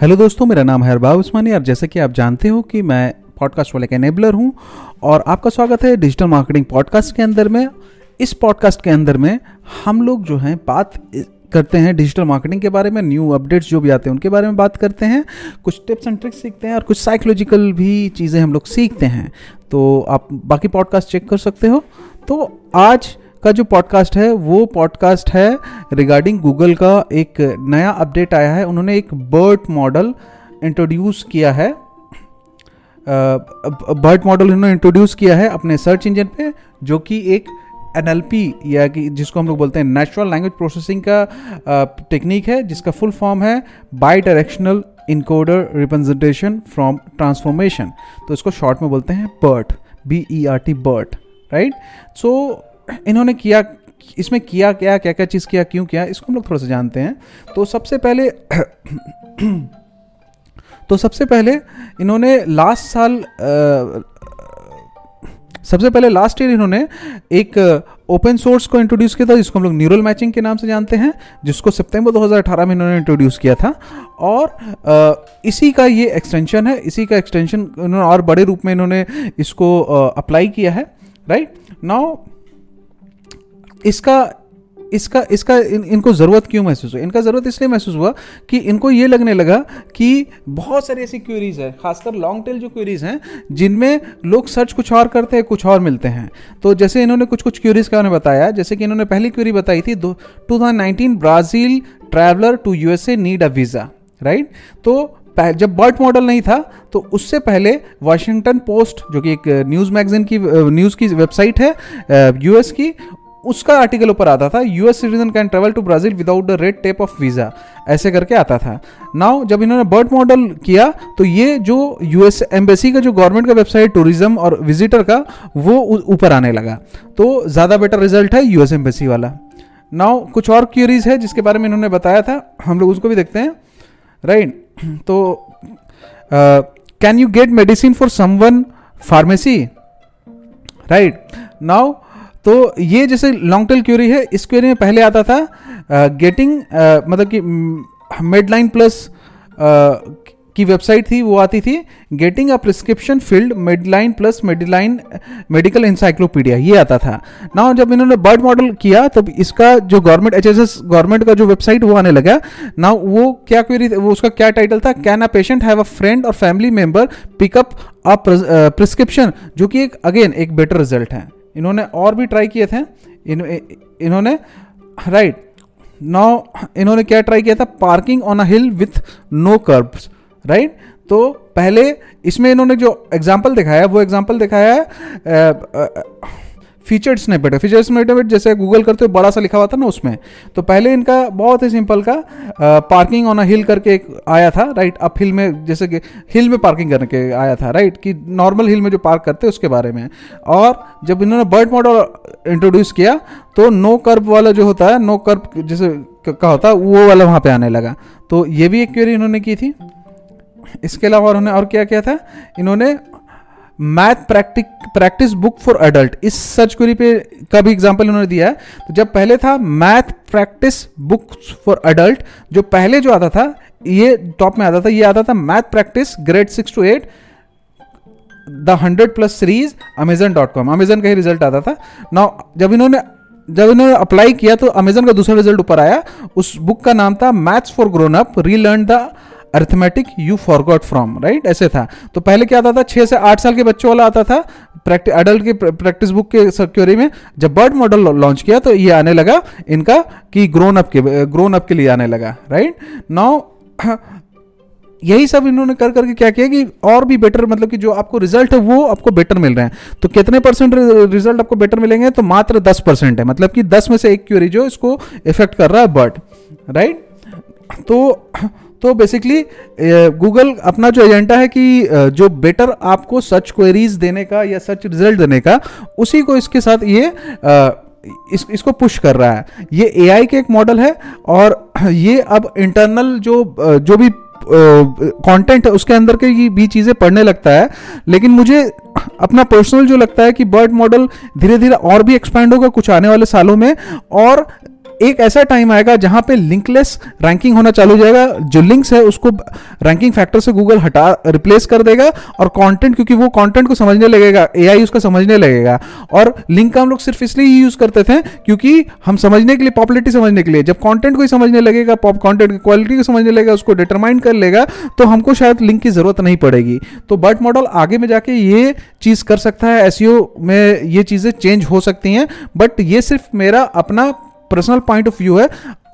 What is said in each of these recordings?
Hello दोस्तों, मेरा नाम है अरबाब उस्मानी। और जैसे कि आप जानते हो कि मैं पॉडकास्ट वाले का एनेबलर हूँ और आपका स्वागत है डिजिटल मार्केटिंग पॉडकास्ट के अंदर में। इस पॉडकास्ट के अंदर में हम लोग जो हैं, बात करते हैं डिजिटल मार्केटिंग के बारे में न्यू अपडेट्स जो भी आते हैं उनके बारे में बात करते हैं। कुछ टिप्स एंड ट्रिक्स सीखते हैं और कुछ साइकोलॉजिकल भी चीज़ें हम लोग सीखते हैं। तो आप बाकी पॉडकास्ट चेक कर सकते हो। तो आज का जो पॉडकास्ट है, वो पॉडकास्ट है रिगार्डिंग गूगल का एक नया अपडेट आया है। उन्होंने एक बर्ड मॉडल इंट्रोड्यूस किया है। बर्ड मॉडल उन्होंने इंट्रोड्यूस किया है अपने सर्च इंजन पे, जो कि एक एनएलपी या कि जिसको हम लोग बोलते हैं नेचुरल लैंग्वेज प्रोसेसिंग का टेक्निक है, जिसका फुल फॉर्म है bidirectional encoder representation from transformation तो इसको शॉर्ट में बोलते हैं BERT B E R T BERT right so इन्होंने किया इसमें किया क्या क्या क्या चीज़ किया क्यों किया इसको हम लोग थोड़ा सा जानते हैं। तो सबसे पहले तो सबसे पहले इन्होंने लास्ट साल आ, सबसे पहले लास्ट ईयर इन्होंने एक ओपन सोर्स को इंट्रोड्यूस किया था जिसको हम लोग न्यूरल मैचिंग के नाम से जानते हैं जिसको सितंबर 2018 में इन्होंने इंट्रोड्यूस किया था। और इसी का ये एक्सटेंशन है इसी का एक्सटेंशन इन्होंने और बड़े रूप में इन्होंने इसको अप्लाई किया है राइट नाउ इसका इसका इसका इन, इनको ज़रूरत क्यों महसूस हुआ इनका ज़रूरत इसलिए महसूस हुआ कि इनको ये लगने लगा कि बहुत सारी ऐसी क्वेरीज है खासकर लॉन्ग टेल जो क्वेरीज हैं जिनमें लोग सर्च कुछ और करते हैं कुछ और मिलते हैं। तो जैसे इन्होंने कुछ कुछ क्वेरीज का उन्हें बताया जैसे कि इन्होंने पहली क्वेरी बताई थी to Brazil traveller to USA need a visa right तो जब बर्ट मॉडल नहीं था तो उससे पहले वाशिंगटन पोस्ट जो कि एक न्यूज़ मैगजीन की न्यूज़ की वेबसाइट है यूएस की उसका आर्टिकल ऊपर आता था US citizen can travel to Brazil without the red tape of visa ऐसे करके आता था। नाउ जब इन्होंने बर्ड मॉडल किया तो ये जो यूएस एम्बेसी का, जो गवर्नमेंट का वेबसाइट टूरिज़्म और विजिटर का, वो ऊपर आने लगा। तो ज़्यादा बेटर रिज़ल्ट है यूएस एम्बेसी वाला। नाउ कुछ और क्यूरीज है जिसके बारे में इन्होंने बताया था, हम लोग उसको भी देखते हैं। Right right? तो can you get medicine for someone pharmacy right now तो ये जैसे लॉन्ग टेल क्यूरी है इस क्यूरी में पहले आता था गेटिंग uh, uh, मतलब कि मेडलाइन प्लस की वेबसाइट थी वो आती थी getting a prescription field Medline plus Medline medical encyclopedia ये आता था। ना जब इन्होंने बर्ड मॉडल किया तब इसका जो गवर्नमेंट एचएसएस गवर्नमेंट का जो वेबसाइट वो आने लगा। ना वो क्या क्वेरी वो उसका क्या टाइटल था? Can a patient have a friend or family member pick up a prescription जो कि एक अगेन एक बेटर रिज़ल्ट है। इन्होंने और भी ट्राई किए थे। इन, इन्होंने राइट नौ इन्होंने क्या ट्राई किया था? Parking on a hill with no curbs right तो पहले इसमें इन्होंने जो एग्ज़ाम्पल दिखाया वो एग्ज़ाम्पल दिखाया है फीचर्ड स्नैपेट फीचर स्नैपेट जैसे गूगल करते हो बड़ा सा लिखा हुआ था ना उसमें। तो पहले इनका बहुत ही सिंपल का आ, पार्किंग ऑन अ हिल करके एक आया था राइट अप हिल में जैसे कि हिल में पार्किंग करने के आया था राइट कि नॉर्मल हिल में जो पार्क करते हैं उसके बारे में। और जब इन्होंने बर्ड मॉडल इंट्रोड्यूस किया तो नो कर्व वाला जो होता है नो कर्व जैसे का होता है वो वाला वहाँ पे आने लगा। तो ये भी एक क्वेरी इन्होंने की थी। इसके अलावा उन्होंने और क्या किया था? इन्होंने math practice practice book for adult इस सर्च क्वेरी पे का भी एग्जांपल उन्होंने दिया है। तो जब पहले था math practice book for adult जो पहले जो आता था, ये टॉप में आता था, ये आता था math practice grade six to eight the hundred plus series Amazon dot com Amazon का ही रिज़ल्ट आता था। ना जब इन्होंने जब इन्होंने अप्लाई किया तो अमेजन का दूसरा रिज़ल्ट ऊपर आया। उस बुक का नाम था maths for grown up relearn the arithmetic you forgot from right ऐसे था। तो पहले क्या आता था? छः से आठ साल के बच्चों वाला आता था प्रैक्टिस एडल्ट की प्रैक्टिस बुक के सिक्योरी में। जब बर्ड मॉडल लॉन्च किया तो ये आने लगा इनका कि ग्रोन अप के ग्रोन अप के लिए आने लगा राइट नाउ यही सब इन्होंने कर करके क्या किया कि और भी बेटर मतलब कि जो आपको रिज़ल्ट है, वो आपको बेटर मिल रहे हैं। तो कितने परसेंट रिज़ल्ट आपको बेटर मिलेंगे? तो मात्र दस परसेंट है। मतलब कि दस में से एक क्यूरी जो इसको इफ़ेक्ट कर रहा है बर्ड राइट तो तो बेसिकली गूगल अपना जो एजेंडा है कि जो बेटर आपको सर्च क्वेरीज देने का या सर्च रिज़ल्ट देने का उसी को इसके साथ ये इस, इसको पुश कर रहा है। ये एआई के एक मॉडल है और ये अब इंटरनल जो जो भी कंटेंट है उसके अंदर के भी चीज़ें पढ़ने लगता है। लेकिन मुझे अपना पर्सनल जो लगता है कि बर्ड मॉडल धीरे धीरे और भी एक्सपैंड होगा कुछ आने वाले सालों में और एक ऐसा टाइम आएगा जहाँ पे लिंकलेस रैंकिंग होना चालू हो जाएगा। जो लिंक्स है, उसको रैंकिंग फैक्टर से गूगल हटा रिप्लेस कर देगा और कंटेंट क्योंकि वो कंटेंट को समझने लगेगा एआई उसका समझने लगेगा। और लिंक का हम लोग सिर्फ़ इसलिए ही यूज़ करते थे क्योंकि हम समझने के लिए पॉपुलरिटी समझने के लिए। जब कॉन्टेंट को ही समझने लगेगा पॉप कंटेंट की क्वालिटी को समझने लगेगा, उसको डिटरमाइन कर लेगा तो हमको शायद लिंक की ज़रूरत नहीं पड़ेगी। तो बर्ट मॉडल आगे में जाके ये चीज़ कर सकता है। एस में ये चीज़ें चेंज हो सकती हैं। बट ये सिर्फ़ मेरा अपना पर्सनल पॉइंट ऑफ़ व्यू है,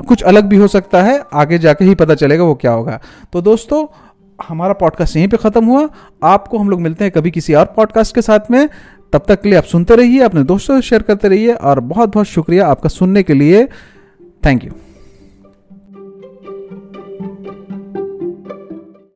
कुछ अलग भी हो सकता है, आगे जाके ही पता चलेगा वो क्या होगा। तो दोस्तों, हमारा पॉडकास्ट यहीं पे ख़त्म हुआ। आपको हम लोग मिलते हैं कभी किसी और पॉडकास्ट के साथ में। तब तक के लिए आप सुनते रहिए, अपने दोस्तों से शेयर करते रहिए और बहुत बहुत शुक्रिया आपका सुनने के लिए। Thank you